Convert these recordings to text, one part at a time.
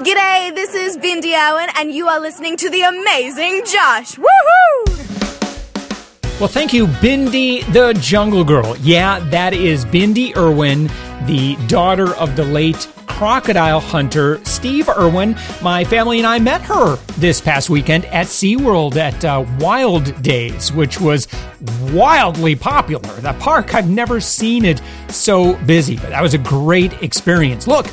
G'day, this is Bindi Irwin, and you are listening to the amazing Josh. Woohoo! Well, thank you, Bindi the Jungle Girl. Yeah, that is Bindi Irwin, the daughter of the late crocodile hunter Steve Irwin. My family and I met her this past weekend at SeaWorld at uh, Wild Days, which was wildly popular. The park, I've never seen it so busy, but that was a great experience. Look,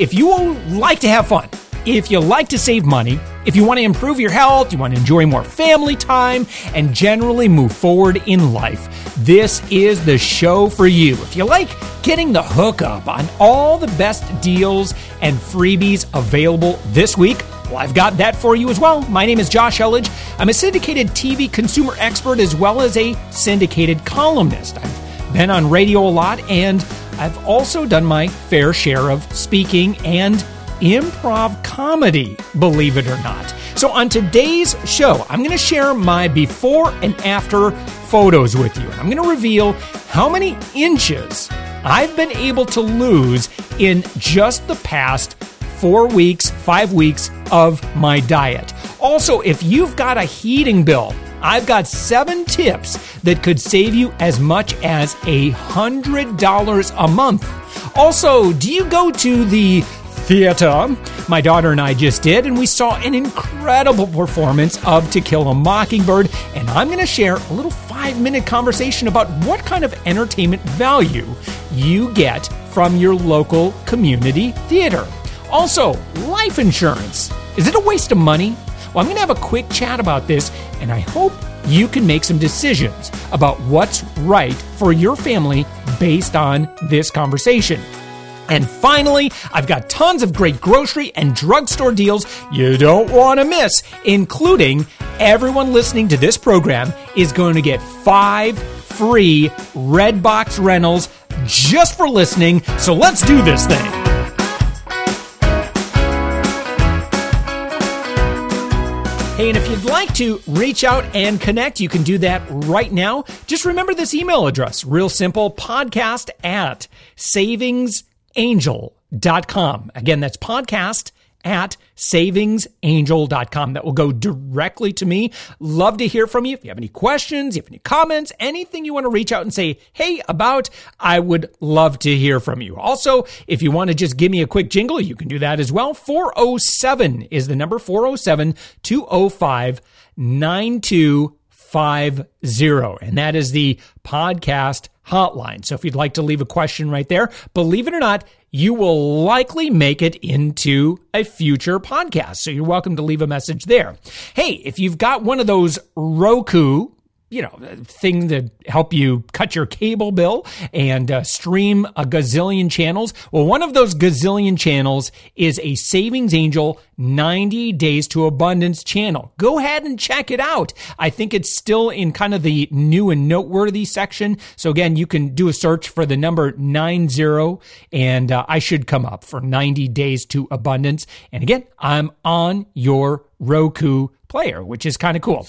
if you like to have fun, if you like to save money, if you want to improve your health, you want to enjoy more family time, and generally move forward in life, this is the show for you. If you like getting the hookup on all the best deals and freebies available this week, well, I've got that for you as well. My name is Josh Elledge. I'm a syndicated TV consumer expert as well as a syndicated columnist. I've been on radio a lot and I've also done my fair share of speaking and improv comedy, believe it or not. So, on today's show, I'm going to share my before and after photos with you. And I'm going to reveal how many inches I've been able to lose in just the past four weeks, five weeks of my diet. Also, if you've got a heating bill, I've got seven tips that could save you as much as a $100 a month. Also, do you go to the theater? My daughter and I just did, and we saw an incredible performance of To Kill a Mockingbird. And I'm going to share a little five minute conversation about what kind of entertainment value you get from your local community theater. Also, life insurance. Is it a waste of money? Well, I'm going to have a quick chat about this, and I hope you can make some decisions about what's right for your family based on this conversation. And finally, I've got tons of great grocery and drugstore deals you don't want to miss, including everyone listening to this program is going to get five free Redbox rentals just for listening. So let's do this thing. Hey, and if you'd like to reach out and connect, you can do that right now. Just remember this email address real simple podcast at savingsangel.com. Again, that's podcast at savingsangel.com. That will go directly to me. Love to hear from you. If you have any questions, you have any comments, anything you want to reach out and say, hey, about, I would love to hear from you. Also, if you want to just give me a quick jingle, you can do that as well. 407 is the number 407 205 9250. And that is the podcast hotline. So if you'd like to leave a question right there, believe it or not, you will likely make it into a future podcast. So you're welcome to leave a message there. Hey, if you've got one of those Roku you know, thing to help you cut your cable bill and uh, stream a gazillion channels. Well, one of those gazillion channels is a Savings Angel 90 Days to Abundance channel. Go ahead and check it out. I think it's still in kind of the new and noteworthy section. So again, you can do a search for the number 90 and uh, I should come up for 90 Days to Abundance. And again, I'm on your Roku player, which is kind of cool.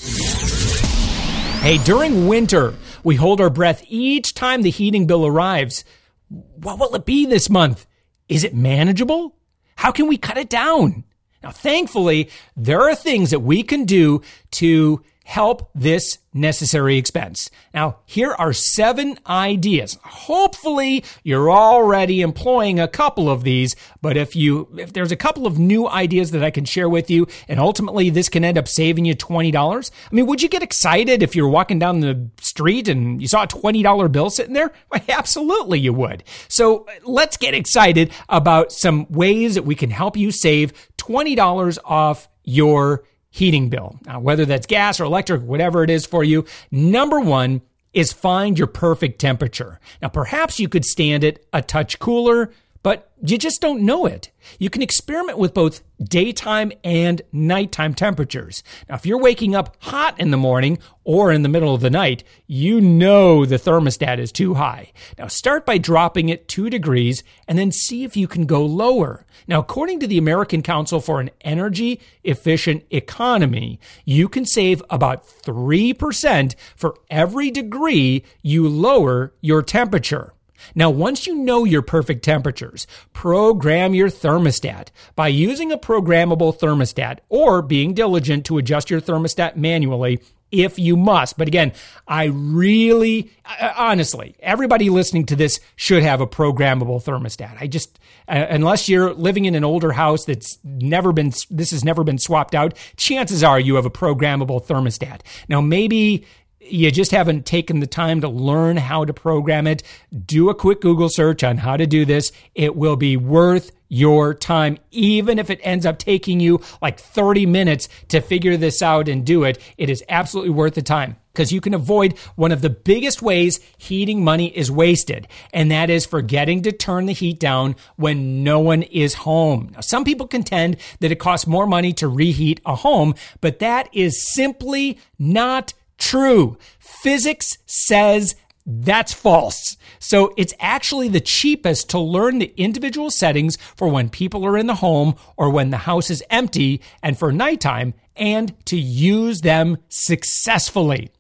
Hey, during winter, we hold our breath each time the heating bill arrives. What will it be this month? Is it manageable? How can we cut it down? Now, thankfully, there are things that we can do to help this necessary expense. Now, here are seven ideas. Hopefully, you're already employing a couple of these, but if you if there's a couple of new ideas that I can share with you and ultimately this can end up saving you $20, I mean, would you get excited if you're walking down the street and you saw a $20 bill sitting there? Well, absolutely you would. So, let's get excited about some ways that we can help you save $20 off your heating bill. Now, whether that's gas or electric, whatever it is for you, number one is find your perfect temperature. Now, perhaps you could stand it a touch cooler, but you just don't know it. You can experiment with both daytime and nighttime temperatures. Now, if you're waking up hot in the morning or in the middle of the night, you know the thermostat is too high. Now, start by dropping it two degrees and then see if you can go lower. Now, according to the American Council for an Energy Efficient Economy, you can save about 3% for every degree you lower your temperature. Now, once you know your perfect temperatures, program your thermostat by using a programmable thermostat or being diligent to adjust your thermostat manually if you must. But again, I really, honestly, everybody listening to this should have a programmable thermostat. I just, uh, unless you're living in an older house that's never been, this has never been swapped out, chances are you have a programmable thermostat. Now, maybe you just haven't taken the time to learn how to program it, do a quick Google search on how to do this. It will be worth your time, even if it ends up taking you like 30 minutes to figure this out and do it. It is absolutely worth the time because you can avoid one of the biggest ways heating money is wasted, and that is forgetting to turn the heat down when no one is home. Now, some people contend that it costs more money to reheat a home, but that is simply not true. Physics says that's false. So it's actually the cheapest to learn the individual settings for when people are in the home or when the house is empty and for nighttime and to use them successfully.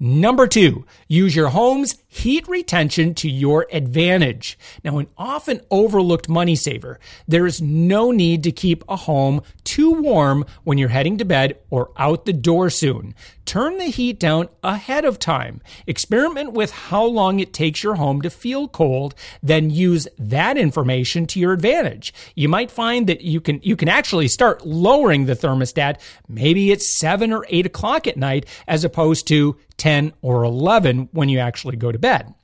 Number two, use your home's heat retention to your advantage. Now, an often overlooked money saver, there is no need to keep a home too warm when you're heading to bed or out the door soon. Turn the heat down ahead of time. Experiment with how long it takes your home to feel cold, then use that information to your advantage. You might find that you can you can actually start lowering the thermostat. Maybe it's seven or eight o'clock at night as opposed to 10 or 11 when you actually go to bed.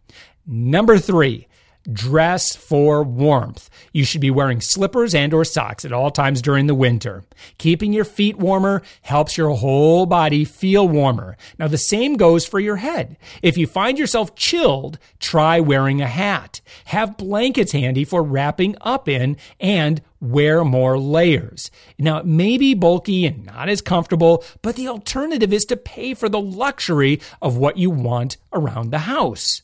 Number three, Dress for warmth. You should be wearing slippers and or socks at all times during the winter. Keeping your feet warmer helps your whole body feel warmer. Now the same goes for your head. If you find yourself chilled, try wearing a hat. Have blankets handy for wrapping up in and wear more layers. Now, it may be bulky and not as comfortable, but the alternative is to pay for the luxury of what you want around the house.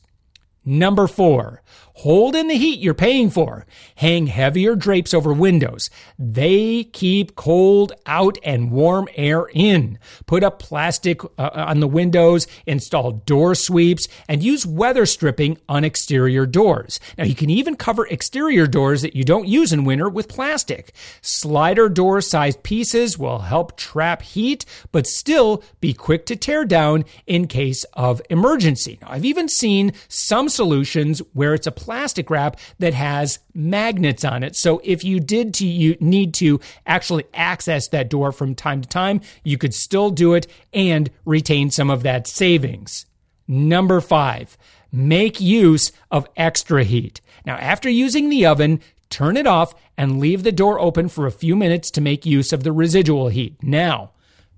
Number four, hold in the heat you're paying for. Hang heavier drapes over windows. They keep cold out and warm air in. Put up plastic uh, on the windows, install door sweeps, and use weather stripping on exterior doors. Now, you can even cover exterior doors that you don't use in winter with plastic. Slider door sized pieces will help trap heat, but still be quick to tear down in case of emergency. Now, I've even seen some solutions where it's a plastic wrap that has magnets on it. So if you did to you need to actually access that door from time to time, you could still do it and retain some of that savings. Number 5, make use of extra heat. Now, after using the oven, turn it off and leave the door open for a few minutes to make use of the residual heat. Now,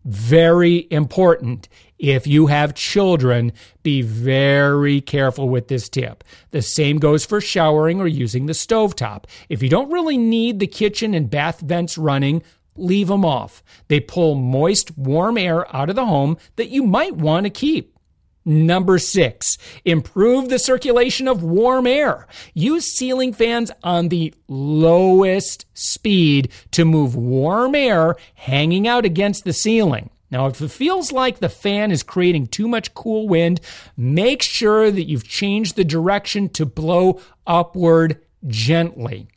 very important. If you have children, be very careful with this tip. The same goes for showering or using the stovetop. If you don't really need the kitchen and bath vents running, leave them off. They pull moist, warm air out of the home that you might want to keep. Number six, improve the circulation of warm air. Use ceiling fans on the lowest speed to move warm air hanging out against the ceiling. Now, if it feels like the fan is creating too much cool wind, make sure that you've changed the direction to blow upward gently.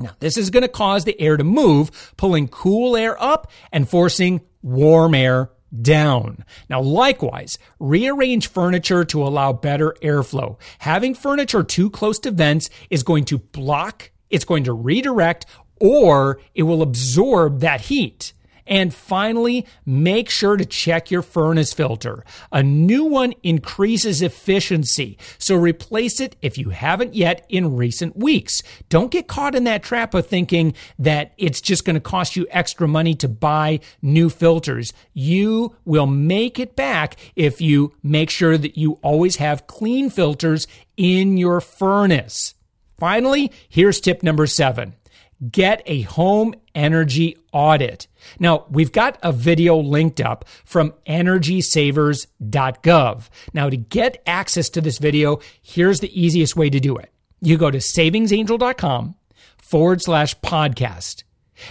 Now, this is going to cause the air to move, pulling cool air up and forcing warm air down. Now, likewise, rearrange furniture to allow better airflow. Having furniture too close to vents is going to block, it's going to redirect, or it will absorb that heat. And finally, make sure to check your furnace filter. A new one increases efficiency, so replace it if you haven't yet in recent weeks. Don't get caught in that trap of thinking that it's just going to cost you extra money to buy new filters. You will make it back if you make sure that you always have clean filters in your furnace. Finally, here's tip number seven get a home energy audit. Now, we've got a video linked up from energysavers.gov. Now, to get access to this video, here's the easiest way to do it. You go to savingsangel.com forward slash podcast,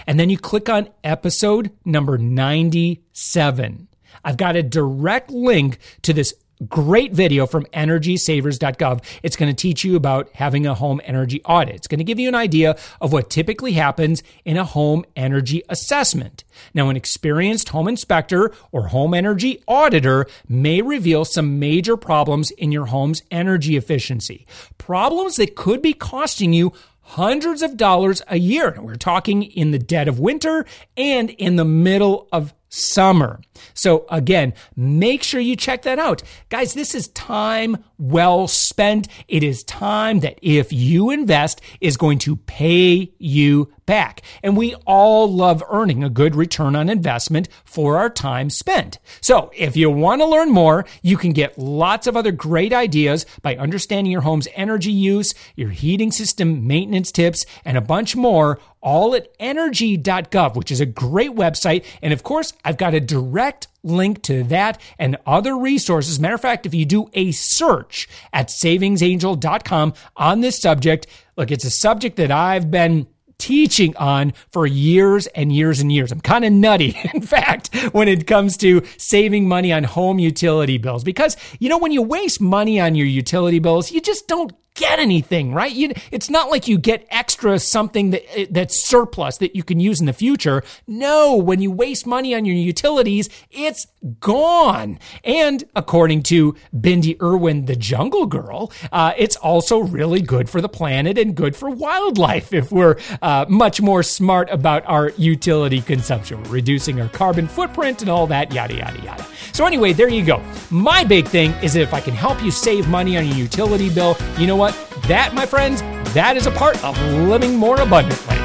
and then you click on episode number 97. I've got a direct link to this great video from energysavers.gov. It's going to teach you about having a home energy audit. It's going to give you an idea of what typically happens in a home energy assessment. Now, an experienced home inspector or home energy auditor may reveal some major problems in your home's energy efficiency. Problems that could be costing you hundreds of dollars a year. We're talking in the dead of winter and in the middle of summer. So again, make sure you check that out. Guys, this is time well spent. It is time that if you invest is going to pay you back. And we all love earning a good return on investment for our time spent. So if you want to learn more, you can get lots of other great ideas by understanding your home's energy use, your heating system maintenance tips, and a bunch more all at energy.gov, which is a great website. And of course, I've got a direct link to that and other resources. Matter of fact, if you do a search at savingsangel.com on this subject, look, it's a subject that I've been teaching on for years and years and years. I'm kind of nutty, in fact, when it comes to saving money on home utility bills. Because, you know, when you waste money on your utility bills, you just don't get anything, right? You, it's not like you get extra something that that's surplus that you can use in the future. No, when you waste money on your utilities, it's gone. And according to Bindi Irwin, the Jungle Girl, uh, it's also really good for the planet and good for wildlife if we're uh, much more smart about our utility consumption. We're reducing our carbon footprint and all that, yada yada yada. So anyway, there you go. My big thing is if I can help you save money on your utility bill, you know what? That, my friends, that is a part of living more abundantly.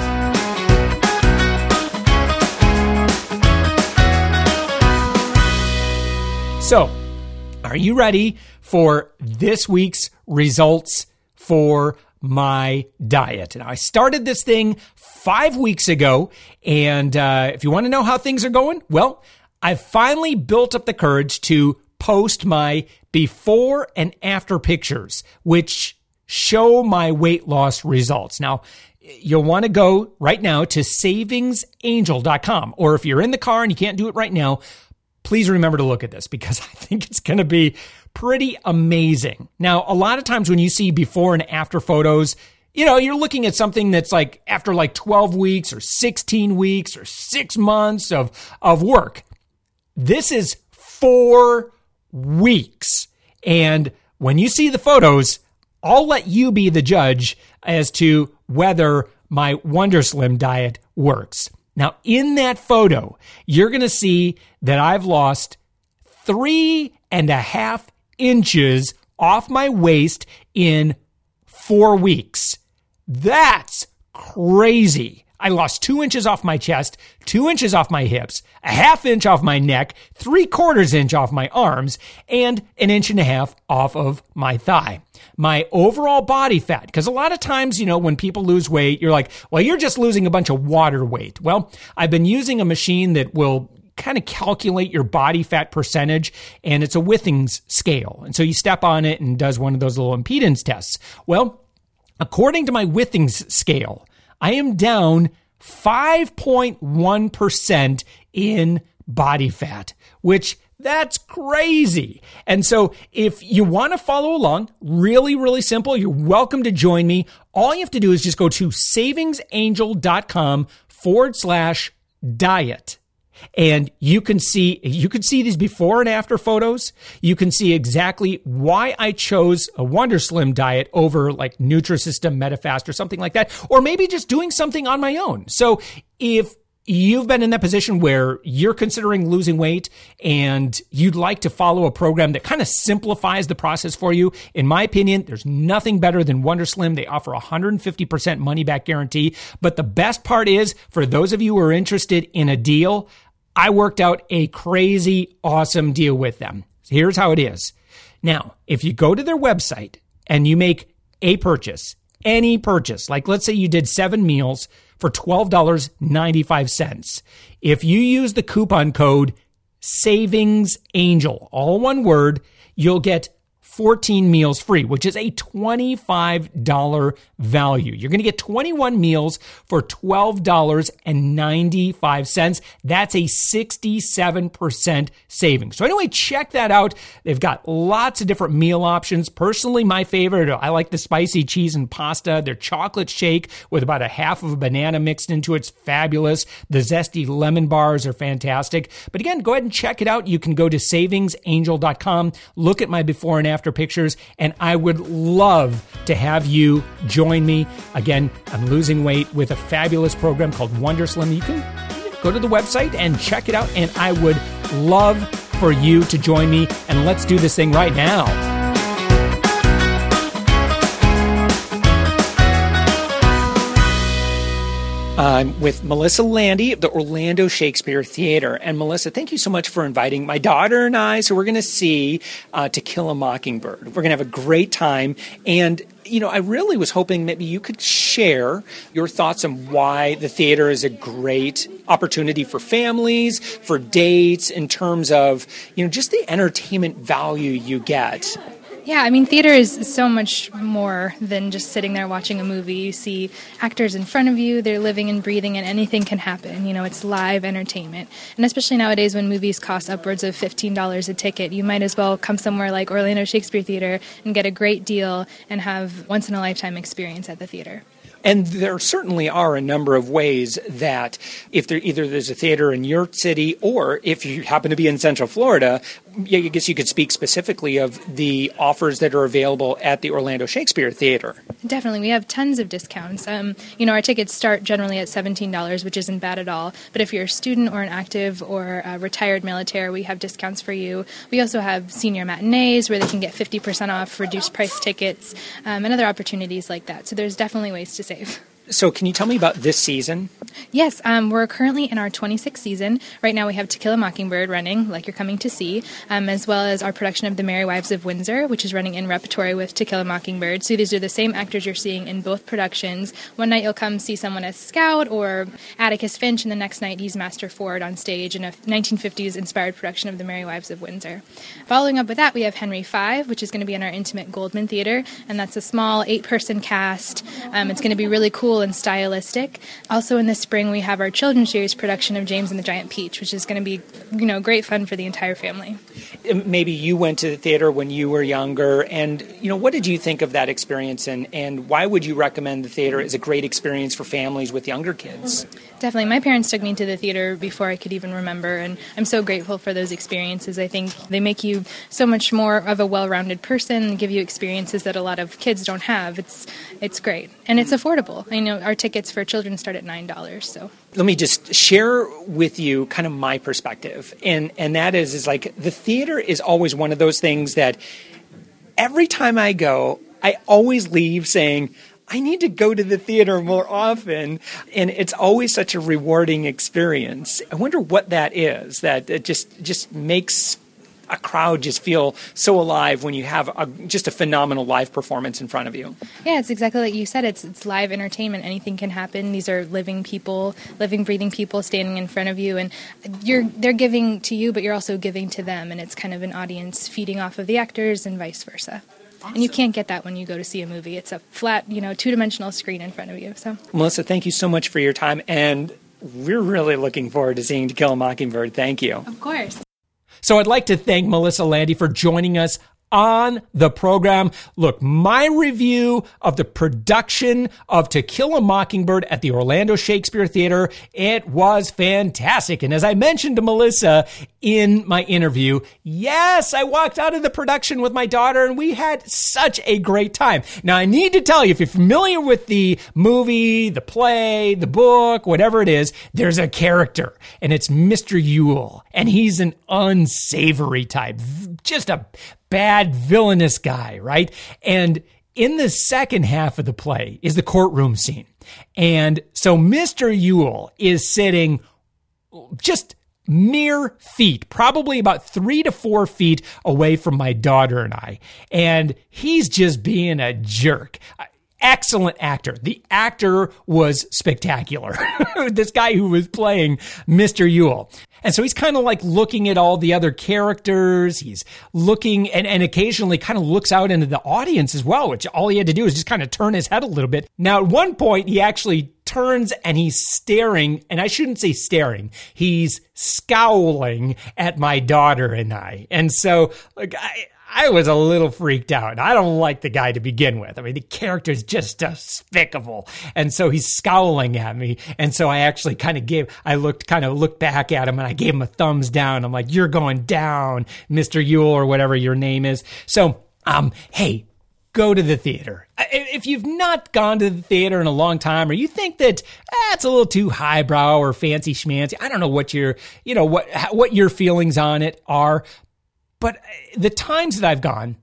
So, are you ready for this week's results for my diet? Now, I started this thing five weeks ago, and uh, if you want to know how things are going, well, I've finally built up the courage to post my before and after pictures, which show my weight loss results. Now, you'll want to go right now to savingsangel.com. Or if you're in the car and you can't do it right now, please remember to look at this because I think it's going to be pretty amazing. Now, a lot of times when you see before and after photos, you know, you're looking at something that's like after like 12 weeks or 16 weeks or six months of, of work. This is four weeks. And when you see the photos, I'll let you be the judge as to whether my Wonder Slim diet works. Now, in that photo, you're going to see that I've lost three and a half inches off my waist in four weeks. That's crazy. I lost two inches off my chest, two inches off my hips, a half inch off my neck, three quarters inch off my arms, and an inch and a half off of my thigh. My overall body fat, because a lot of times, you know, when people lose weight, you're like, well, you're just losing a bunch of water weight. Well, I've been using a machine that will kind of calculate your body fat percentage and it's a Withings scale. And so you step on it and does one of those little impedance tests. Well, according to my Withings scale, I am down 5.1% in body fat, which that's crazy. And so if you want to follow along, really, really simple, you're welcome to join me. All you have to do is just go to savingsangel.com forward slash diet and you can see you can see these before and after photos you can see exactly why i chose a wonder slim diet over like nutrisystem Medifast, or something like that or maybe just doing something on my own so if you've been in that position where you're considering losing weight and you'd like to follow a program that kind of simplifies the process for you, in my opinion, there's nothing better than Wonder Slim. They offer 150% money back guarantee. But the best part is for those of you who are interested in a deal, I worked out a crazy awesome deal with them. Here's how it is. Now, if you go to their website and you make a purchase, any purchase, like let's say you did seven meals for $12.95. If you use the coupon code Savings Angel, all one word, you'll get 14 meals free, which is a $25 value. You're going to get 21 meals for $12.95. That's a 67% savings. So anyway, check that out. They've got lots of different meal options. Personally, my favorite, I like the spicy cheese and pasta. Their chocolate shake with about a half of a banana mixed into it's fabulous. The zesty lemon bars are fantastic. But again, go ahead and check it out. You can go to savingsangel.com, look at my before and after pictures, and I would love to have you join me. Again, I'm losing weight with a fabulous program called Wonder Slim. You can go to the website and check it out, and I would love for you to join me. And let's do this thing right now. I'm with Melissa Landy of the Orlando Shakespeare Theater. And Melissa, thank you so much for inviting my daughter and I. So we're going to see uh, To Kill a Mockingbird. We're going to have a great time. And you know, I really was hoping maybe you could share your thoughts on why the theater is a great opportunity for families, for dates, in terms of, you know, just the entertainment value you get. Yeah, I mean, theater is so much more than just sitting there watching a movie. You see actors in front of you, they're living and breathing, and anything can happen. You know, it's live entertainment. And especially nowadays when movies cost upwards of $15 a ticket, you might as well come somewhere like Orlando Shakespeare Theater and get a great deal and have once in a lifetime experience at the theater. And there certainly are a number of ways that if there either there's a theater in your city or if you happen to be in Central Florida, I guess you could speak specifically of the offers that are available at the Orlando Shakespeare Theater. Definitely, we have tons of discounts. Um, you know, our tickets start generally at seventeen dollars, which isn't bad at all. But if you're a student or an active or retired military, we have discounts for you. We also have senior matinees where they can get fifty percent off reduced price tickets um, and other opportunities like that. So there's definitely ways to save. So, can you tell me about this season? Yes, um, we're currently in our 26th season. Right now, we have To Kill a Mockingbird running, like you're coming to see, um, as well as our production of The Merry Wives of Windsor, which is running in repertory with To Kill a Mockingbird. So, these are the same actors you're seeing in both productions. One night, you'll come see someone as Scout or Atticus Finch, and the next night, he's Master Ford on stage in a 1950s inspired production of The Merry Wives of Windsor. Following up with that, we have Henry V, which is going to be in our intimate Goldman Theater, and that's a small eight person cast. Um, it's going to be really cool and stylistic. Also in the spring, we have our children's series production of James and the Giant Peach, which is going to be, you know, great fun for the entire family. Maybe you went to the theater when you were younger, and you know, what did you think of that experience, and and why would you recommend the theater as a great experience for families with younger kids? Definitely, my parents took me to the theater before I could even remember, and I'm so grateful for those experiences. I think they make you so much more of a well-rounded person, give you experiences that a lot of kids don't have. It's it's great, and it's affordable. I know our tickets for children start at nine dollars. So let me just share with you kind of my perspective, and and that is is like the theater is always one of those things that every time I go, I always leave saying. I need to go to the theater more often. And it's always such a rewarding experience. I wonder what that is that it just just makes a crowd just feel so alive when you have a, just a phenomenal live performance in front of you. Yeah, it's exactly like you said. It's it's live entertainment. Anything can happen. These are living people, living, breathing people standing in front of you, and you're they're giving to you, but you're also giving to them, and it's kind of an audience feeding off of the actors and vice versa. Awesome. And you can't get that when you go to see a movie. It's a flat, you know, two dimensional screen in front of you. So, Melissa, thank you so much for your time, and we're really looking forward to seeing To Kill a Mockingbird. Thank you. Of course. So I'd like to thank Melissa Landy for joining us on the program. Look, my review of the production of To Kill a Mockingbird at the Orlando Shakespeare Theater, it was fantastic. And as I mentioned to Melissa in my interview, yes, I walked out of the production with my daughter and we had such a great time. Now, I need to tell you, if you're familiar with the movie, the play, the book, whatever it is, there's a character and it's Mr. Ewell and he's an unsavory type, just a bad villainous guy, right? And in the second half of the play is the courtroom scene. And so Mr. Ewell is sitting just mere feet, probably about three to four feet away from my daughter and I. And he's just being a jerk. Excellent actor. The actor was spectacular. this guy who was playing Mr. Ewell. And so he's kind of like looking at all the other characters. He's looking and, and occasionally kind of looks out into the audience as well, which all he had to do is just kind of turn his head a little bit. Now, at one point, he actually turns and he's staring, and I shouldn't say staring, he's scowling at my daughter and I. And so, like, I, I was a little freaked out. I don't like the guy to begin with. I mean, the character's just despicable. And so he's scowling at me. And so I actually kind of gave, I looked, kind of looked back at him and I gave him a thumbs down. I'm like, you're going down, Mr. Ewell or whatever your name is. So, um, hey, go to the theater. If you've not gone to the theater in a long time, or you think that eh, a little too highbrow or fancy schmancy, I don't know what your, you know, what what your feelings on it are, but uh, the times that I've gone,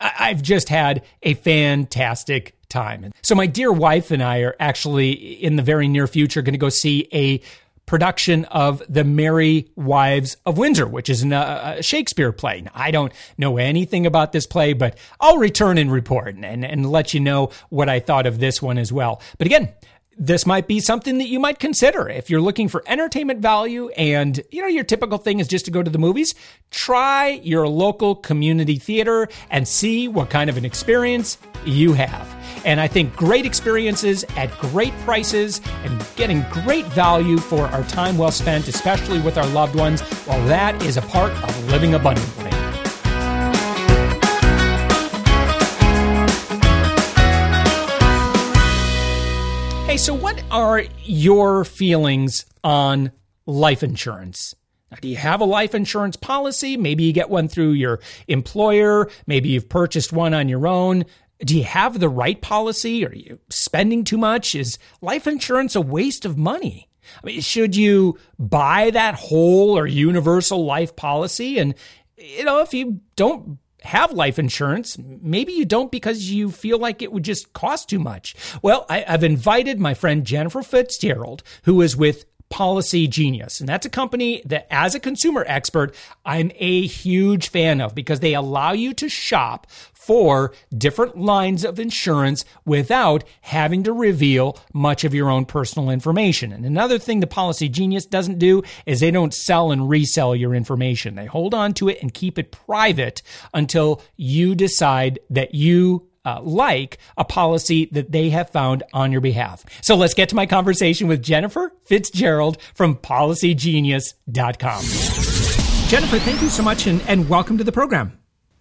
I've just had a fantastic time. So my dear wife and I are actually in the very near future going to go see a production of The Merry Wives of Windsor, which is uh, a Shakespeare play. Now, I don't know anything about this play, but I'll return and report and, and let you know what I thought of this one as well. But again, this might be something that you might consider. If you're looking for entertainment value and you know your typical thing is just to go to the movies try your local community theater and see what kind of an experience you have. And i think great experiences at great prices and getting great value for our time well spent especially with our loved ones well that is a part of living abundantly Hey, so what are your feelings on life insurance? Now, do you have a life insurance policy? Maybe you get one through your employer. Maybe you've purchased one on your own. Do you have the right policy? Are you spending too much? Is life insurance a waste of money? I mean, should you buy that whole or universal life policy? And, you know, if you don't have life insurance. Maybe you don't because you feel like it would just cost too much. Well, I, have invited my friend Jennifer Fitzgerald, who is with Policy Genius. And that's a company that, as a consumer expert, I'm a huge fan of because they allow you to shop for different lines of insurance without having to reveal much of your own personal information. And another thing the Policy Genius doesn't do is they don't sell and resell your information. They hold on to it and keep it private until you decide that you uh, like a policy that they have found on your behalf. So let's get to my conversation with Jennifer Fitzgerald from policygenius.com. Jennifer, thank you so much and, and welcome to the program.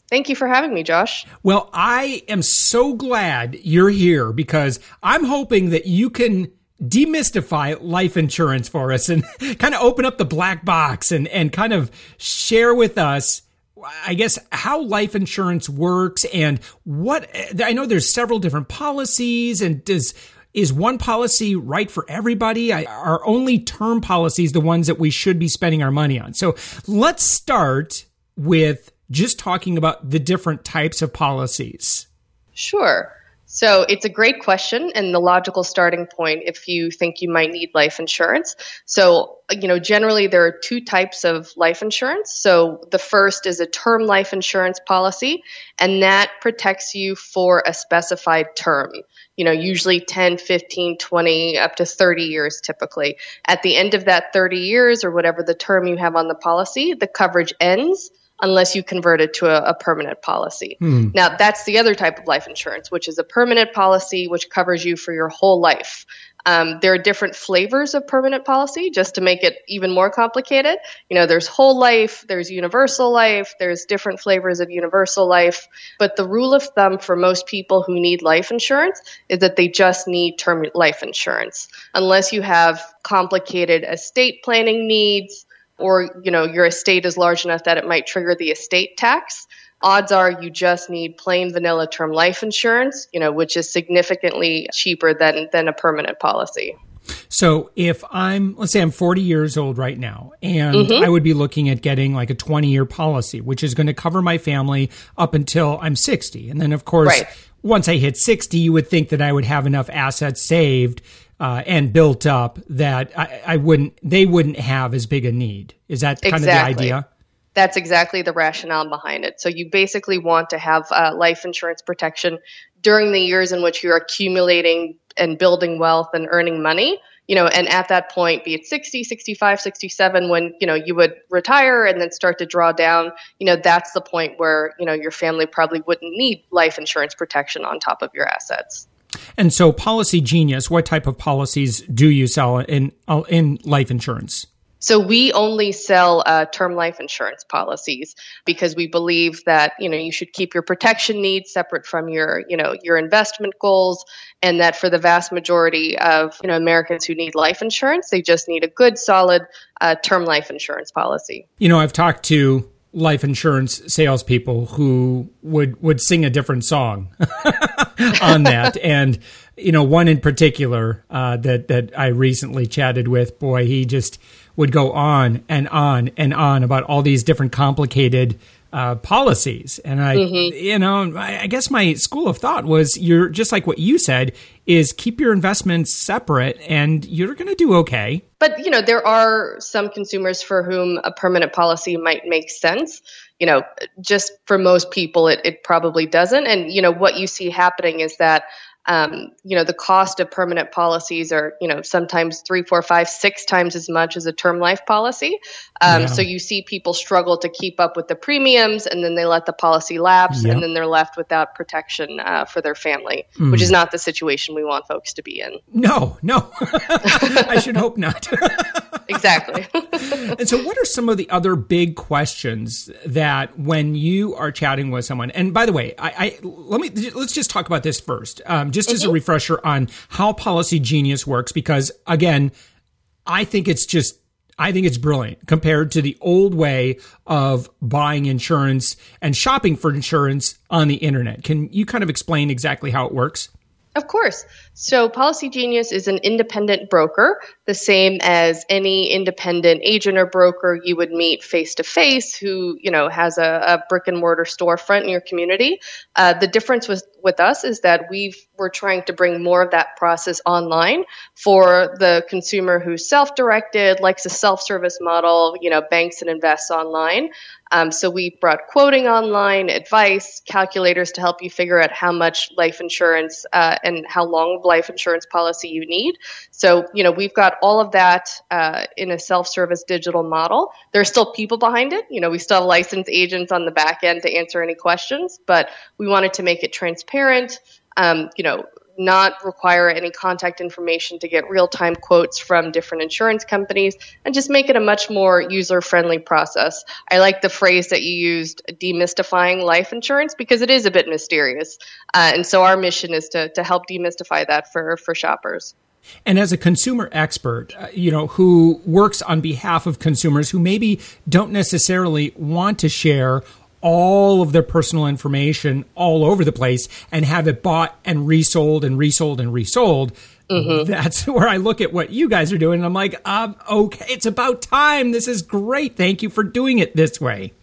Thank you for having me, Josh. Well, I am so glad you're here because I'm hoping that you can demystify life insurance for us and kind of open up the black box and, and kind of share with us I guess how life insurance works and what I know there's several different policies and does is one policy right for everybody? I, are only term policies the ones that we should be spending our money on? So let's start with just talking about the different types of policies. Sure. So it's a great question and the logical starting point if you think you might need life insurance. So, you know, generally there are two types of life insurance. So the first is a term life insurance policy, and that protects you for a specified term. You know, usually 10, 15, 20, up to 30 years typically. At the end of that 30 years or whatever the term you have on the policy, the coverage ends unless you convert it to a, a permanent policy. Hmm. Now, that's the other type of life insurance, which is a permanent policy which covers you for your whole life. Um, there are different flavors of permanent policy just to make it even more complicated. You know, there's whole life, there's universal life, there's different flavors of universal life. But the rule of thumb for most people who need life insurance is that they just need term life insurance. Unless you have complicated estate planning needs, or you know your estate is large enough that it might trigger the estate tax odds are you just need plain vanilla term life insurance you know which is significantly cheaper than than a permanent policy so if I'm, let's say I'm 40 years old right now, and mm-hmm. I would be looking at getting like a 20 year policy, which is going to cover my family up until I'm 60. And then, of course, right. once I hit 60, you would think that I would have enough assets saved uh, and built up that I, I, wouldn't they wouldn't have as big a need. Is that kind exactly. of the idea? That's exactly the rationale behind it. So you basically want to have uh, life insurance protection during the years in which you're accumulating and building wealth and earning money you know and at that point be it 60 65 67 when you know you would retire and then start to draw down you know that's the point where you know your family probably wouldn't need life insurance protection on top of your assets and so policy genius what type of policies do you sell in in life insurance so we only sell uh, term life insurance policies because we believe that you know you should keep your protection needs separate from your you know your investment goals, and that for the vast majority of you know Americans who need life insurance, they just need a good, solid uh, term life insurance policy. You know, I've talked to life insurance salespeople who would would sing a different song on that, and you know, one in particular uh, that that I recently chatted with. Boy, he just would go on and on and on about all these different complicated uh, policies. And I, mm-hmm. you know, I, I guess my school of thought was you're just like what you said is keep your investments separate and you're going to do okay. But, you know, there are some consumers for whom a permanent policy might make sense. You know, just for most people, it, it probably doesn't. And, you know, what you see happening is that um, you know the cost of permanent policies are you know sometimes three four five six times as much as a term life policy um, yeah. so you see people struggle to keep up with the premiums and then they let the policy lapse and then they're left without protection uh, for their family mm. which is not the situation we want folks to be in no no i should hope not exactly. and so, what are some of the other big questions that when you are chatting with someone? And by the way, I, I let me let's just talk about this first, um, just mm-hmm. as a mm-hmm. refresher on how Policy Genius works, because again, I think it's just I think it's brilliant compared to the old way of buying insurance and shopping for insurance on the internet. Can you kind of explain exactly how it works? Of course. So Policy Genius is an independent broker, the same as any independent agent or broker you would meet face to face who, you know, has a, a, brick and mortar storefront in your community. Uh, the difference with, with us is that we we're trying to bring more of that process online for the consumer who's self-directed, likes a self-service model, you know, banks and invests online. Um, so we brought quoting online, advice, calculators to help you figure out how much life insurance uh, and how long life insurance policy you need. So, you know, we've got all of that uh, in a self service digital model. There are still people behind it. You know, we still have licensed agents on the back end to answer any questions, but we wanted to make it transparent. Um, you know, not require any contact information to get real time quotes from different insurance companies and just make it a much more user friendly process. I like the phrase that you used, demystifying life insurance, because it is a bit mysterious. Uh, and so our mission is to, to help demystify that for, for shoppers. And as a consumer expert, uh, you know, who works on behalf of consumers who maybe don't necessarily want to share all of their personal information all over the place and have it bought and resold and resold and resold. Mm-hmm. That's where I look at what you guys are doing. And I'm like, um, okay, it's about time. This is great. Thank you for doing it this way.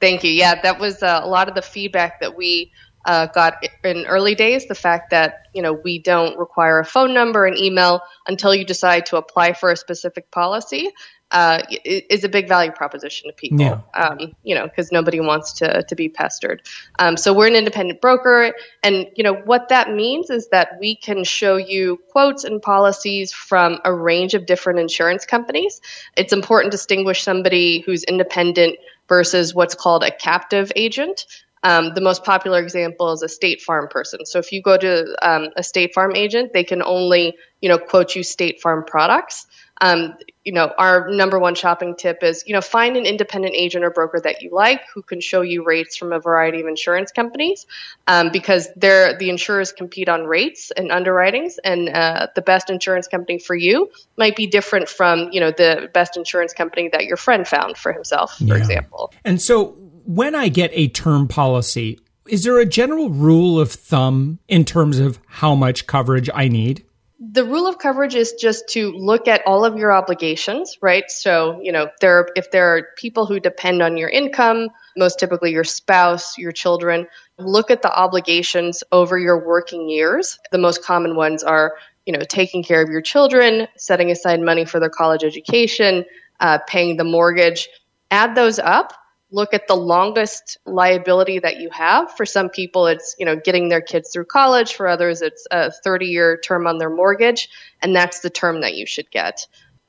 Thank you. Yeah, that was uh, a lot of the feedback that we uh, got in early days. The fact that you know we don't require a phone number and email until you decide to apply for a specific policy uh, is a big value proposition to people. Yeah. Um, you know, because nobody wants to to be pestered. Um, so we're an independent broker, and you know what that means is that we can show you quotes and policies from a range of different insurance companies. It's important to distinguish somebody who's independent versus what's called a captive agent. Um, the most popular example is a State Farm person. So if you go to um, a State Farm agent, they can only, you know, quote you State Farm products um, you know, our number one shopping tip is, you know, find an independent agent or broker that you like who can show you rates from a variety of insurance companies, um, because they're the insurers compete on rates and underwritings, and uh, the best insurance company for you might be different from, you know, the best insurance company that your friend found for himself, for yeah. example. And so, when I get a term policy, is there a general rule of thumb in terms of how much coverage I need? The rule of coverage is just to look at all of your obligations, right? So, you know, there if there are people who depend on your income, most typically your spouse, your children, look at the obligations over your working years. The most common ones are, you know, taking care of your children, setting aside money for their college education, uh, paying the mortgage. Add those up look at the longest liability that you have. For some people, it's you know getting their kids through college. For others, it's a 30 year term on their mortgage, and that's the term that you should get.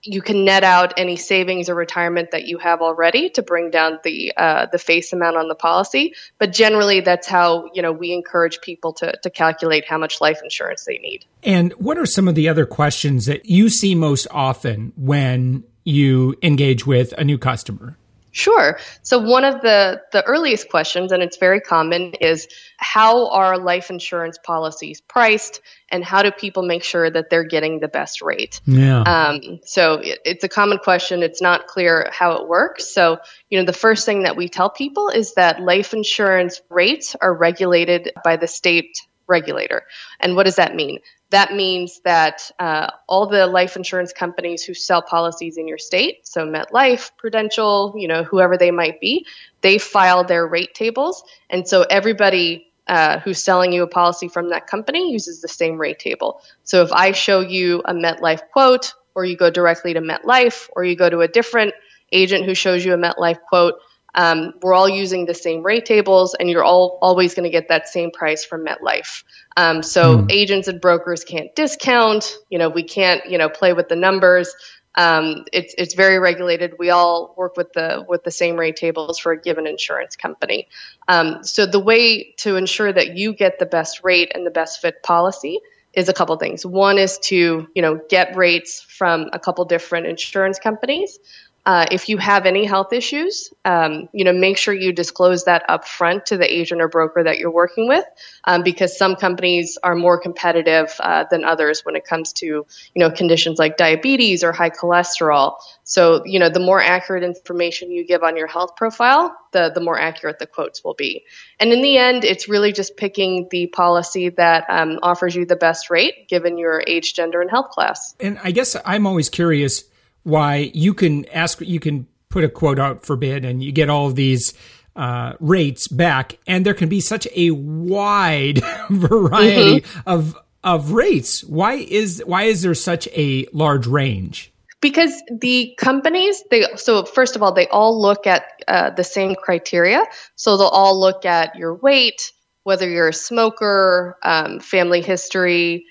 You can net out any savings or retirement that you have already to bring down the uh, the face amount on the policy. But generally, that's how you know we encourage people to to calculate how much life insurance they need. And what are some of the other questions that you see most often when you engage with a new customer? Sure. So one of the the earliest questions, and it's very common, is how are life insurance policies priced, and how do people make sure that they're getting the best rate? Yeah. Um, so it, it's a common question. It's not clear how it works. So you know, the first thing that we tell people is that life insurance rates are regulated by the state regulator. And what does that mean? That means that uh, all the life insurance companies who sell policies in your state, so MetLife, Prudential, you know, whoever they might be, they file their rate tables. And so everybody uh, who's selling you a policy from that company uses the same rate table. So if I show you a MetLife quote, or you go directly to MetLife, or you go to a different agent who shows you a MetLife quote, um, we're all using the same rate tables, and you're all always going to get that same price from MetLife. Um, so mm. agents and brokers can't discount. You know, we can't you know play with the numbers. Um, it's it's very regulated. We all work with the with the same rate tables for a given insurance company. Um, so the way to ensure that you get the best rate and the best fit policy is a couple things. One is to you know get rates from a couple different insurance companies. Uh, if you have any health issues, um, you know, make sure you disclose that up front to the agent or broker that you're working with, um, because some companies are more competitive uh, than others when it comes to, you know, conditions like diabetes or high cholesterol. So, you know, the more accurate information you give on your health profile, the the more accurate the quotes will be. And in the end, it's really just picking the policy that um, offers you the best rate given your age, gender, and health class. And I guess I'm always curious why you can ask, you can put a quote out for bid and you get all of these uh, rates back, and there can be such a wide variety mm-hmm. of of rates. Why is why is there such a large range? Because the companies, they so first of all, they all look at uh, the same criteria. So they'll all look at your weight, whether you're a smoker, um, family history,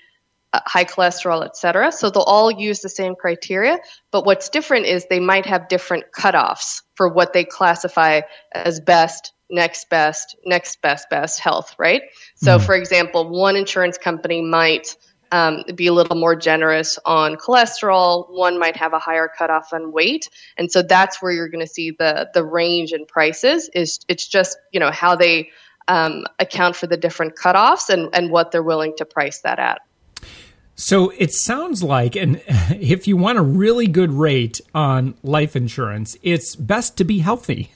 high cholesterol, etc. So they'll all use the same criteria, but what's different is they might have different cutoffs for what they classify as best, next best, next best, best health, right? So, mm-hmm. for example, one insurance company might um, be a little more generous on cholesterol. One might have a higher cutoff on weight, and so that's where you're going to see the the range in prices. Is it's just you know how they um, account for the different cutoffs and and what they're willing to price that at. So it sounds like, and if you want a really good rate on life insurance, it's best to be healthy.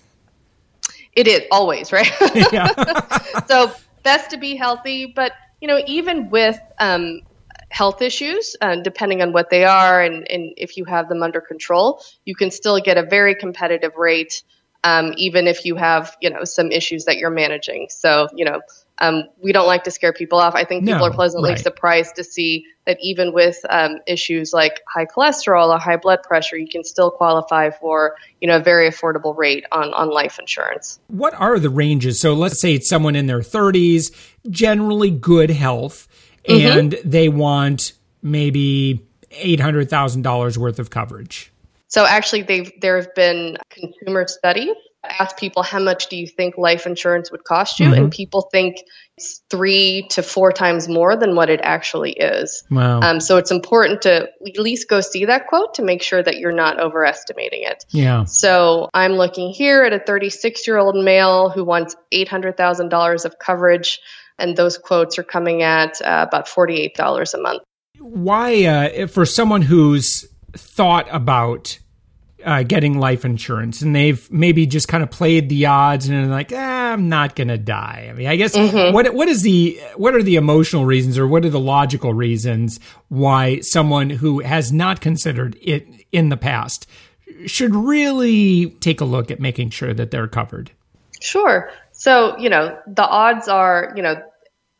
It is always, right? So best to be healthy, but you know, even with um, health issues, uh, depending on what they are and, and if you have them under control, you can still get a very competitive rate, um, even if you have, you know, some issues that you're managing. So, you know, um, we don't like to scare people off. I think people no, are pleasantly right. surprised to see that even with um, issues like high cholesterol or high blood pressure, you can still qualify for you know a very affordable rate on on life insurance. What are the ranges? So let's say it's someone in their 30s, generally good health, mm-hmm. and they want maybe eight hundred thousand dollars worth of coverage. So actually, they've there have been consumer studies ask people how much do you think life insurance would cost you? Mm-hmm. and people think it's three to four times more than what it actually is. Wow. Um, so it's important to at least go see that quote to make sure that you're not overestimating it. Yeah. So i'm looking here at a 36 year old male who wants $800000 of coverage and those quotes are coming at uh, about $48 a month. Why uh, for someone who's thought about uh, getting life insurance and they've maybe just kind of played the odds and like, ah, I'm not going to die. I mean, I guess mm-hmm. what what is the what are the emotional reasons or what are the logical reasons why someone who has not considered it in the past should really take a look at making sure that they're covered? Sure. So, you know, the odds are, you know,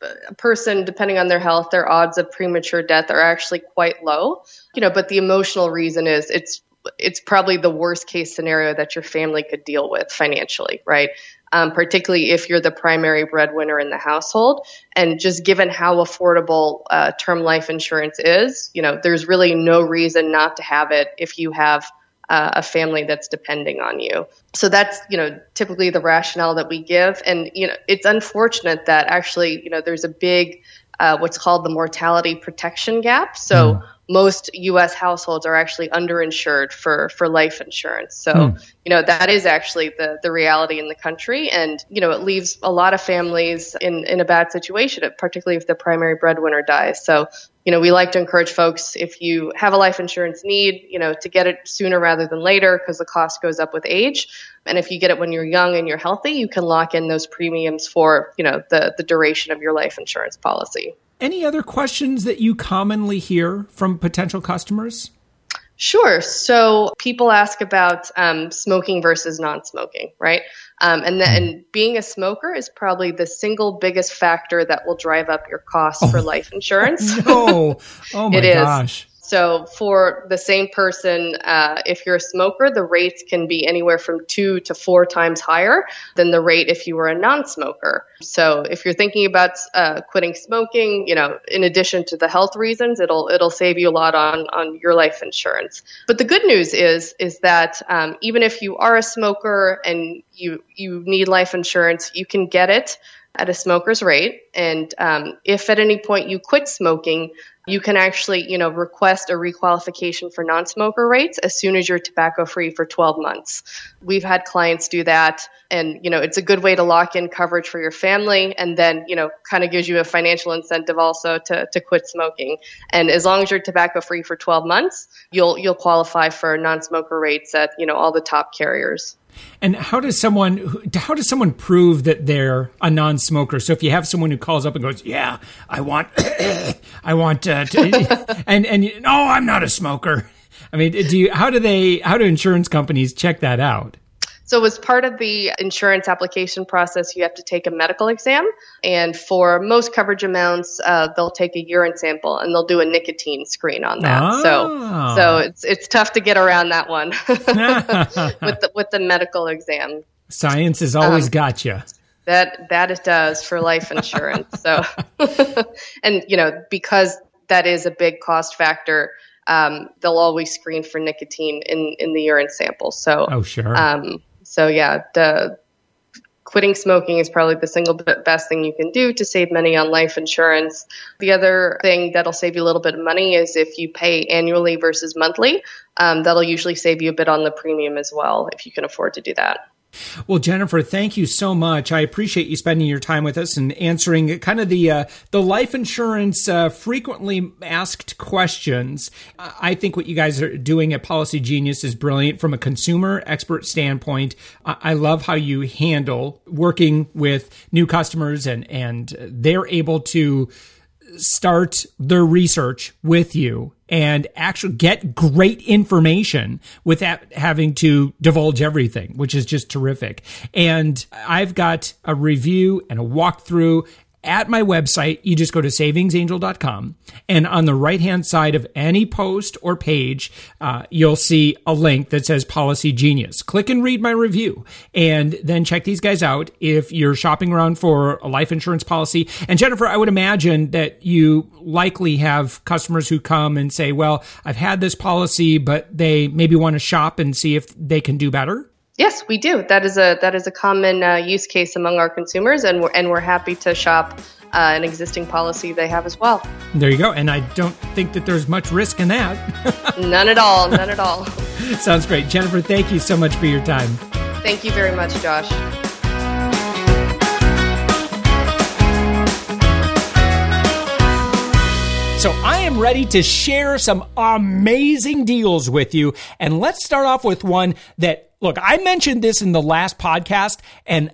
a person, depending on their health, their odds of premature death are actually quite low. You know, but the emotional reason is it's it's probably the worst case scenario that your family could deal with financially, right? Um, particularly if you're the primary breadwinner in the household. And just given how affordable uh, term life insurance is, you know, there's really no reason not to have it if you have uh, a family that's depending on you. So that's, you know, typically the rationale that we give. And, you know, it's unfortunate that actually, you know, there's a big, uh, what's called the mortality protection gap. So, mm most U.S. households are actually underinsured for for life insurance. So hmm. you know that is actually the the reality in the country, and you know it leaves a lot of families in in a bad situation, particularly if the primary breadwinner dies. So you know we like to encourage folks if you have a life insurance need, you know to get it sooner rather than later because the cost goes up with age. And if you get it when you're young and you're healthy, you can lock in those premiums for you know the the duration of your life insurance policy. Any other questions that you commonly hear from potential customers? Sure. So people ask about um, smoking versus non-smoking, right? Um, and then being a smoker is probably the single biggest factor that will drive up your costs oh. for life insurance. no. Oh my it gosh. Is. So for the same person, uh, if you're a smoker, the rates can be anywhere from two to four times higher than the rate if you were a non-smoker. So if you're thinking about uh, quitting smoking, you know, in addition to the health reasons, it'll it'll save you a lot on on your life insurance. But the good news is is that um, even if you are a smoker and you you need life insurance, you can get it at a smoker's rate. And um, if at any point you quit smoking, you can actually, you know, request a requalification for non-smoker rates as soon as you're tobacco free for 12 months. We've had clients do that and, you know, it's a good way to lock in coverage for your family and then, you know, kind of gives you a financial incentive also to, to quit smoking. And as long as you're tobacco free for 12 months, you'll you'll qualify for non-smoker rates at, you know, all the top carriers. And how does someone how does someone prove that they're a non-smoker? So if you have someone who calls up and goes, "Yeah, I want, I want," uh, to, and and no, I'm not a smoker. I mean, do you? How do they? How do insurance companies check that out? So, as part of the insurance application process, you have to take a medical exam. And for most coverage amounts, uh, they'll take a urine sample and they'll do a nicotine screen on that. Oh. So, so it's it's tough to get around that one with the, with the medical exam. Science has always um, got you. That that it does for life insurance. so, and you know because that is a big cost factor. Um, they'll always screen for nicotine in, in the urine sample. So, oh sure. Um, so yeah, the quitting smoking is probably the single best thing you can do to save money on life insurance. The other thing that'll save you a little bit of money is if you pay annually versus monthly. Um, that'll usually save you a bit on the premium as well if you can afford to do that. Well, Jennifer, thank you so much. I appreciate you spending your time with us and answering kind of the uh, the life insurance uh, frequently asked questions. I think what you guys are doing at Policy Genius is brilliant from a consumer expert standpoint. I love how you handle working with new customers and and they're able to start their research with you and actually get great information without having to divulge everything, which is just terrific. And I've got a review and a walkthrough at my website, you just go to savingsangel.com. And on the right hand side of any post or page, uh, you'll see a link that says Policy Genius. Click and read my review and then check these guys out if you're shopping around for a life insurance policy. And Jennifer, I would imagine that you likely have customers who come and say, well, I've had this policy, but they maybe want to shop and see if they can do better. Yes, we do. That is a that is a common uh, use case among our consumers, and we're and we're happy to shop uh, an existing policy they have as well. There you go. And I don't think that there's much risk in that. none at all. None at all. Sounds great, Jennifer. Thank you so much for your time. Thank you very much, Josh. So I am ready to share some amazing deals with you. And let's start off with one that look, I mentioned this in the last podcast and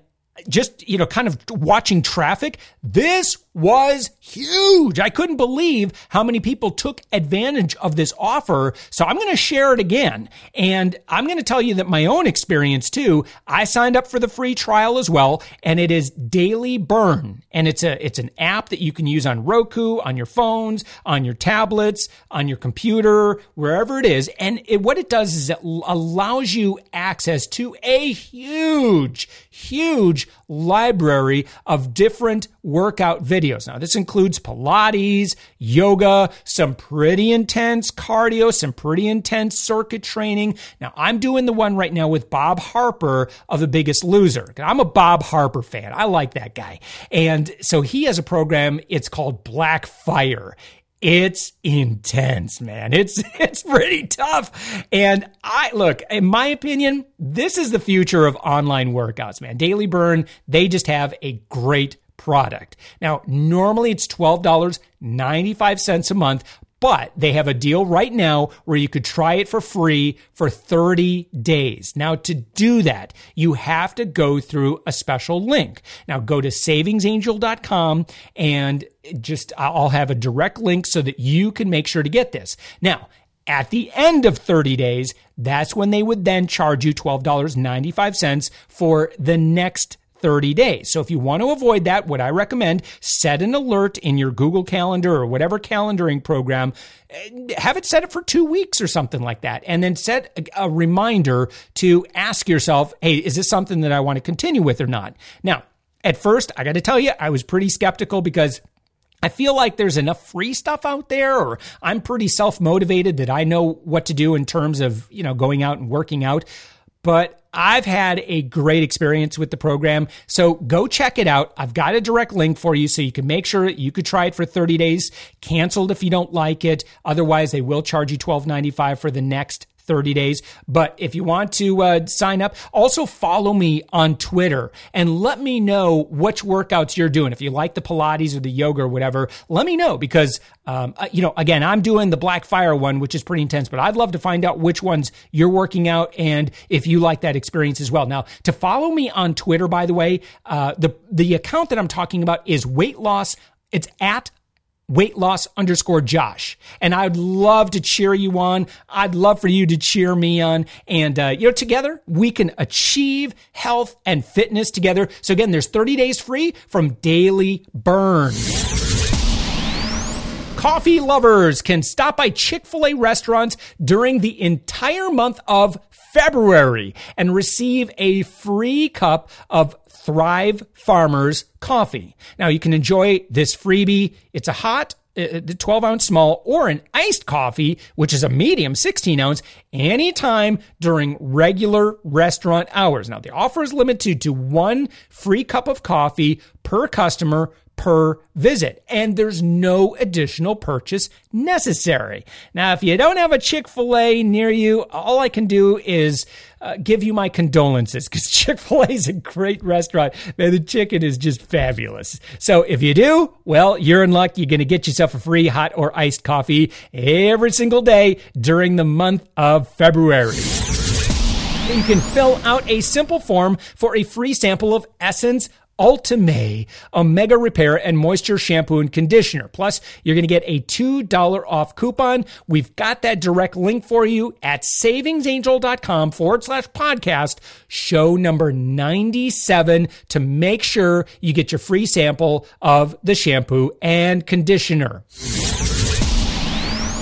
just, you know, kind of watching traffic. This was huge. I couldn't believe how many people took advantage of this offer. So I'm going to share it again. And I'm going to tell you that my own experience too. I signed up for the free trial as well, and it is Daily Burn. And it's a, it's an app that you can use on Roku, on your phones, on your tablets, on your computer, wherever it is. And it, what it does is it allows you access to a huge, huge library of different workout videos. Now, this includes Pilates, yoga, some pretty intense cardio, some pretty intense circuit training. Now, I'm doing the one right now with Bob Harper of The Biggest Loser. I'm a Bob Harper fan. I like that guy. And so he has a program, it's called Black Fire it's intense, man. It's it's pretty tough. And I look, in my opinion, this is the future of online workouts, man. Daily Burn, they just have a great product. Now, normally it's $12.95 a month, but they have a deal right now where you could try it for free for 30 days. Now, to do that, you have to go through a special link. Now, go to savingsangel.com and just, I'll have a direct link so that you can make sure to get this. Now, at the end of 30 days, that's when they would then charge you $12.95 for the next 30 days. So if you want to avoid that, what I recommend, set an alert in your Google Calendar or whatever calendaring program. Eh, have it set it for two weeks or something like that. And then set a, a reminder to ask yourself, hey, is this something that I want to continue with or not? Now, at first, I got to tell you, I was pretty skeptical because I feel like there's enough free stuff out there, or I'm pretty self motivated that I know what to do in terms of, you know, going out and working out. But I've had a great experience with the program. So go check it out. I've got a direct link for you so you can make sure you could try it for 30 days, canceled if you don't like it. Otherwise, they will charge you $12.95 for the next 30 days. But if you want to uh, sign up, also follow me on Twitter and let me know which workouts you're doing. If you like the Pilates or the yoga or whatever, let me know because, um, uh, you know, again, I'm doing the Black Fire one, which is pretty intense, but I'd love to find out which ones you're working out and if you like that experience as well. Now, to follow me on Twitter, by the way, uh, the, the account that I'm talking about is weight loss. It's at weight loss underscore Josh. And I'd love to cheer you on. I'd love for you to cheer me on. And, uh, you know, together we can achieve health and fitness together. So again, there's 30 days free from Daily Burn. Coffee lovers can stop by Chick fil A restaurants during the entire month of February and receive a free cup of Thrive Farmers coffee. Now you can enjoy this freebie. It's a hot uh, the 12 ounce small or an iced coffee, which is a medium 16 ounce, anytime during regular restaurant hours. Now, the offer is limited to one free cup of coffee per customer per visit, and there's no additional purchase necessary. Now, if you don't have a Chick fil A near you, all I can do is uh, give you my condolences because Chick fil A is a great restaurant. Man, the chicken is just fabulous. So if you do, well, you're in luck. You're going to get yourself a free hot or iced coffee every single day during the month of February. You can fill out a simple form for a free sample of Essence Ultimate Omega Repair and Moisture Shampoo and Conditioner. Plus, you're going to get a $2 off coupon. We've got that direct link for you at savingsangel.com forward slash podcast, show number 97 to make sure you get your free sample of the shampoo and conditioner.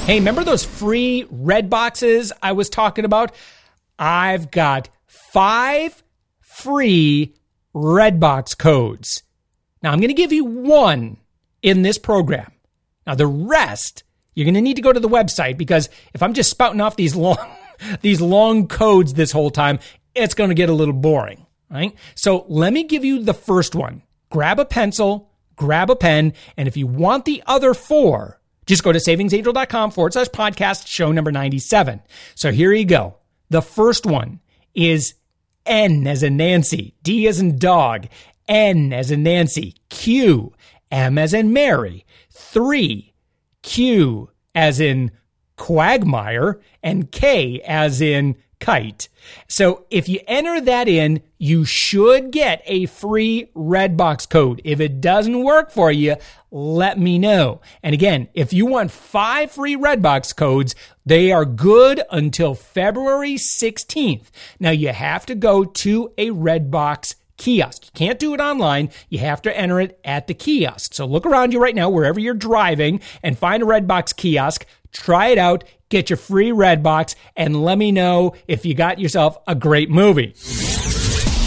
Hey, remember those free red boxes I was talking about? I've got five free Redbox codes. Now, I'm going to give you one in this program. Now, the rest, you're going to need to go to the website because if I'm just spouting off these long, these long codes this whole time, it's going to get a little boring, right? So let me give you the first one. Grab a pencil, grab a pen, and if you want the other four, just go to savingsangel.com forward slash podcast, show number 97. So here you go. The first one is N as in Nancy, D as in dog, N as in Nancy, Q, M as in Mary, 3, Q as in quagmire, and K as in kite. So if you enter that in, you should get a free Redbox code. If it doesn't work for you, let me know. And again, if you want five free Redbox codes, they are good until February 16th. Now you have to go to a Redbox kiosk. You can't do it online. You have to enter it at the kiosk. So look around you right now, wherever you're driving, and find a Redbox kiosk. Try it out, get your free Redbox, and let me know if you got yourself a great movie.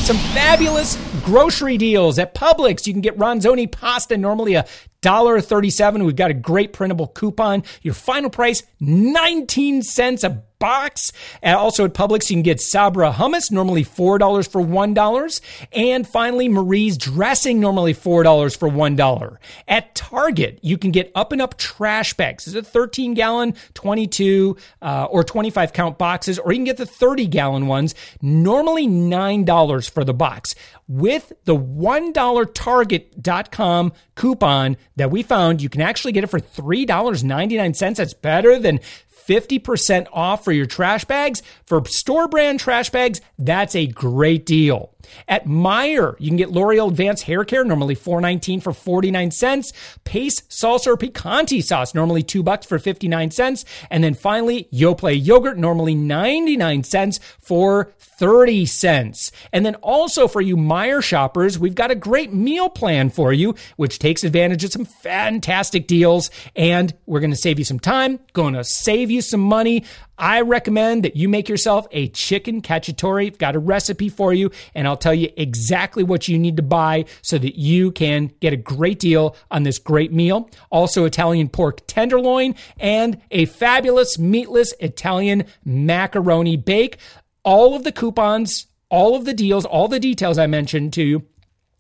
Some fabulous grocery deals at Publix. You can get Ronzoni pasta, normally a dollar thirty-seven. We've got a great printable coupon. Your final price, 19 cents a box. And also at Publix, you can get Sabra hummus, normally $4 for $1. And finally, Marie's dressing, normally $4 for $1. At Target, you can get up and up trash bags. This is a 13 gallon, 22 uh, or 25 count boxes, or you can get the 30 gallon ones, normally $9 for the box. With the $1 Target.com coupon that we found, you can actually get it for $3.99. That's better than 50% off for your trash bags. For store brand trash bags, that's a great deal. At Meijer, you can get L'Oreal Advanced Hair Care, normally $4.19 for 49 cents. Pace Salsa or Picante Sauce, normally 2 bucks for 59 cents. And then finally, Yoplait Yogurt, normally 99 cents for 30 cents. And then also for you Meijer shoppers, we've got a great meal plan for you, which takes advantage of some fantastic deals. And we're going to save you some time, going to save you some money. I recommend that you make yourself a chicken cacciatore. I've got a recipe for you, and I'll tell you exactly what you need to buy so that you can get a great deal on this great meal. Also, Italian pork tenderloin and a fabulous meatless Italian macaroni bake. All of the coupons, all of the deals, all the details I mentioned to you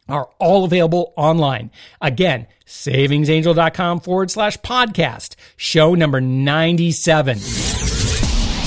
are all available online. Again, savingsangel.com forward slash podcast, show number 97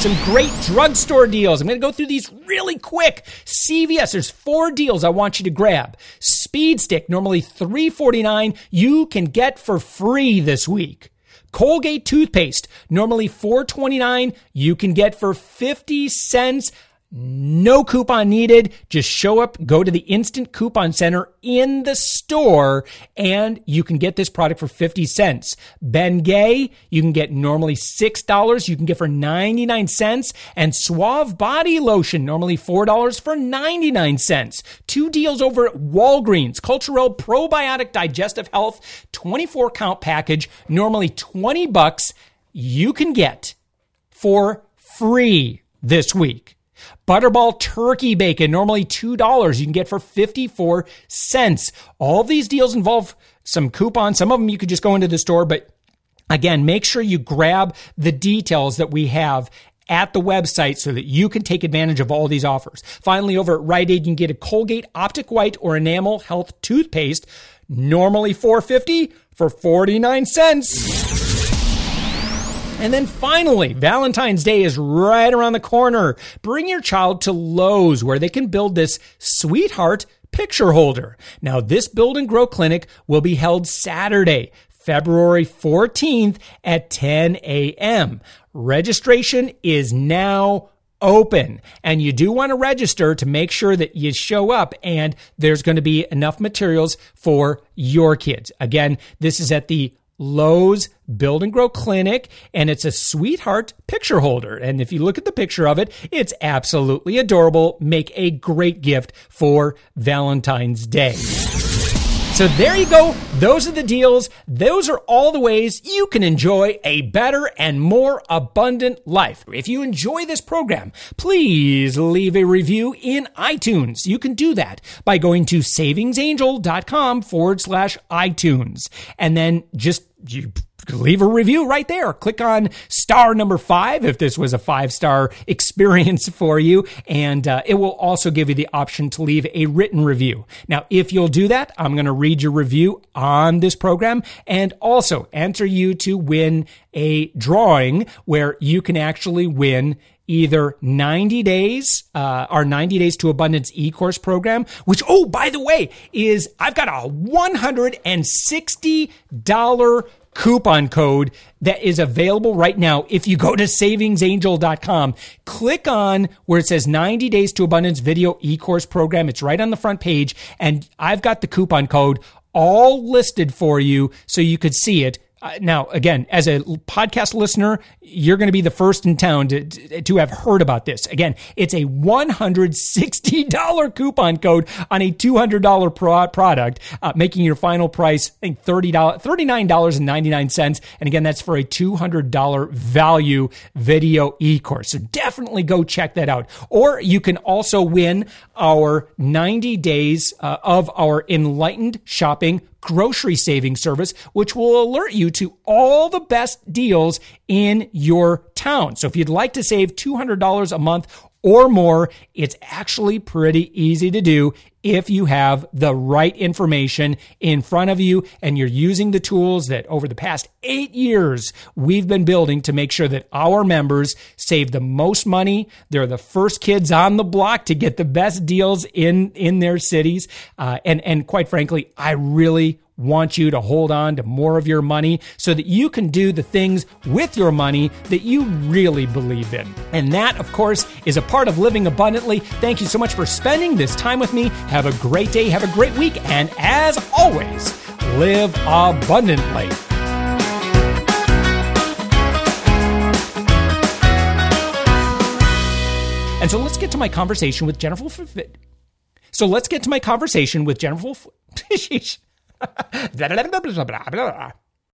some great drugstore deals. I'm going to go through these really quick. CVS, there's four deals I want you to grab. Speed Stick, normally $3.49, you can get for free this week. Colgate toothpaste, normally $4.29, you can get for 50 cents no coupon needed. Just show up, go to the Instant Coupon Center in the store, and you can get this product for 50 cents. Ben Gay, you can get normally $6, you can get for 99 cents. And Suave Body Lotion, normally $4 for 99 cents. Two deals over at Walgreens. Culturelle Probiotic Digestive Health, 24 count package, normally 20 bucks. You can get for free this week. Butterball turkey bacon, normally $2, you can get for 54 cents. All these deals involve some coupons. Some of them you could just go into the store, but again, make sure you grab the details that we have at the website so that you can take advantage of all these offers. Finally, over at Rite Aid, you can get a Colgate Optic White or Enamel Health toothpaste, normally 450 for 49 cents. And then finally, Valentine's Day is right around the corner. Bring your child to Lowe's where they can build this sweetheart picture holder. Now, this build and grow clinic will be held Saturday, February 14th at 10 a.m. Registration is now open and you do want to register to make sure that you show up and there's going to be enough materials for your kids. Again, this is at the Lowe's Build and Grow Clinic, and it's a sweetheart picture holder. And if you look at the picture of it, it's absolutely adorable. Make a great gift for Valentine's Day. So there you go. Those are the deals. Those are all the ways you can enjoy a better and more abundant life. If you enjoy this program, please leave a review in iTunes. You can do that by going to savingsangel.com forward slash iTunes. And then just you leave a review right there. Click on star number five if this was a five star experience for you. And uh, it will also give you the option to leave a written review. Now, if you'll do that, I'm going to read your review on this program and also enter you to win a drawing where you can actually win either 90 days, uh, our 90 days to abundance e-course program, which, oh, by the way, is I've got a $160 coupon code that is available right now. If you go to savingsangel.com, click on where it says 90 days to abundance video e-course program. It's right on the front page. And I've got the coupon code all listed for you so you could see it uh, now, again, as a podcast listener, you're going to be the first in town to, to have heard about this. Again, it's a $160 coupon code on a $200 pro- product, uh, making your final price, I think, $30, $39.99. And again, that's for a $200 value video e-course. So definitely go check that out. Or you can also win our 90 days uh, of our enlightened shopping grocery saving service, which will alert you to all the best deals in your town. So if you'd like to save $200 a month or more, it's actually pretty easy to do if you have the right information in front of you and you're using the tools that over the past eight years we've been building to make sure that our members save the most money. They're the first kids on the block to get the best deals in, in their cities. Uh, and, and quite frankly, I really want you to hold on to more of your money so that you can do the things with your money that you really believe in. And that, of course, is a part of living abundantly. Thank you so much for spending this time with me. Have a great day, have a great week, and as always, live abundantly. And so let's get to my conversation with Jennifer. So let's get to my conversation with Jennifer. Bra, bra, bra.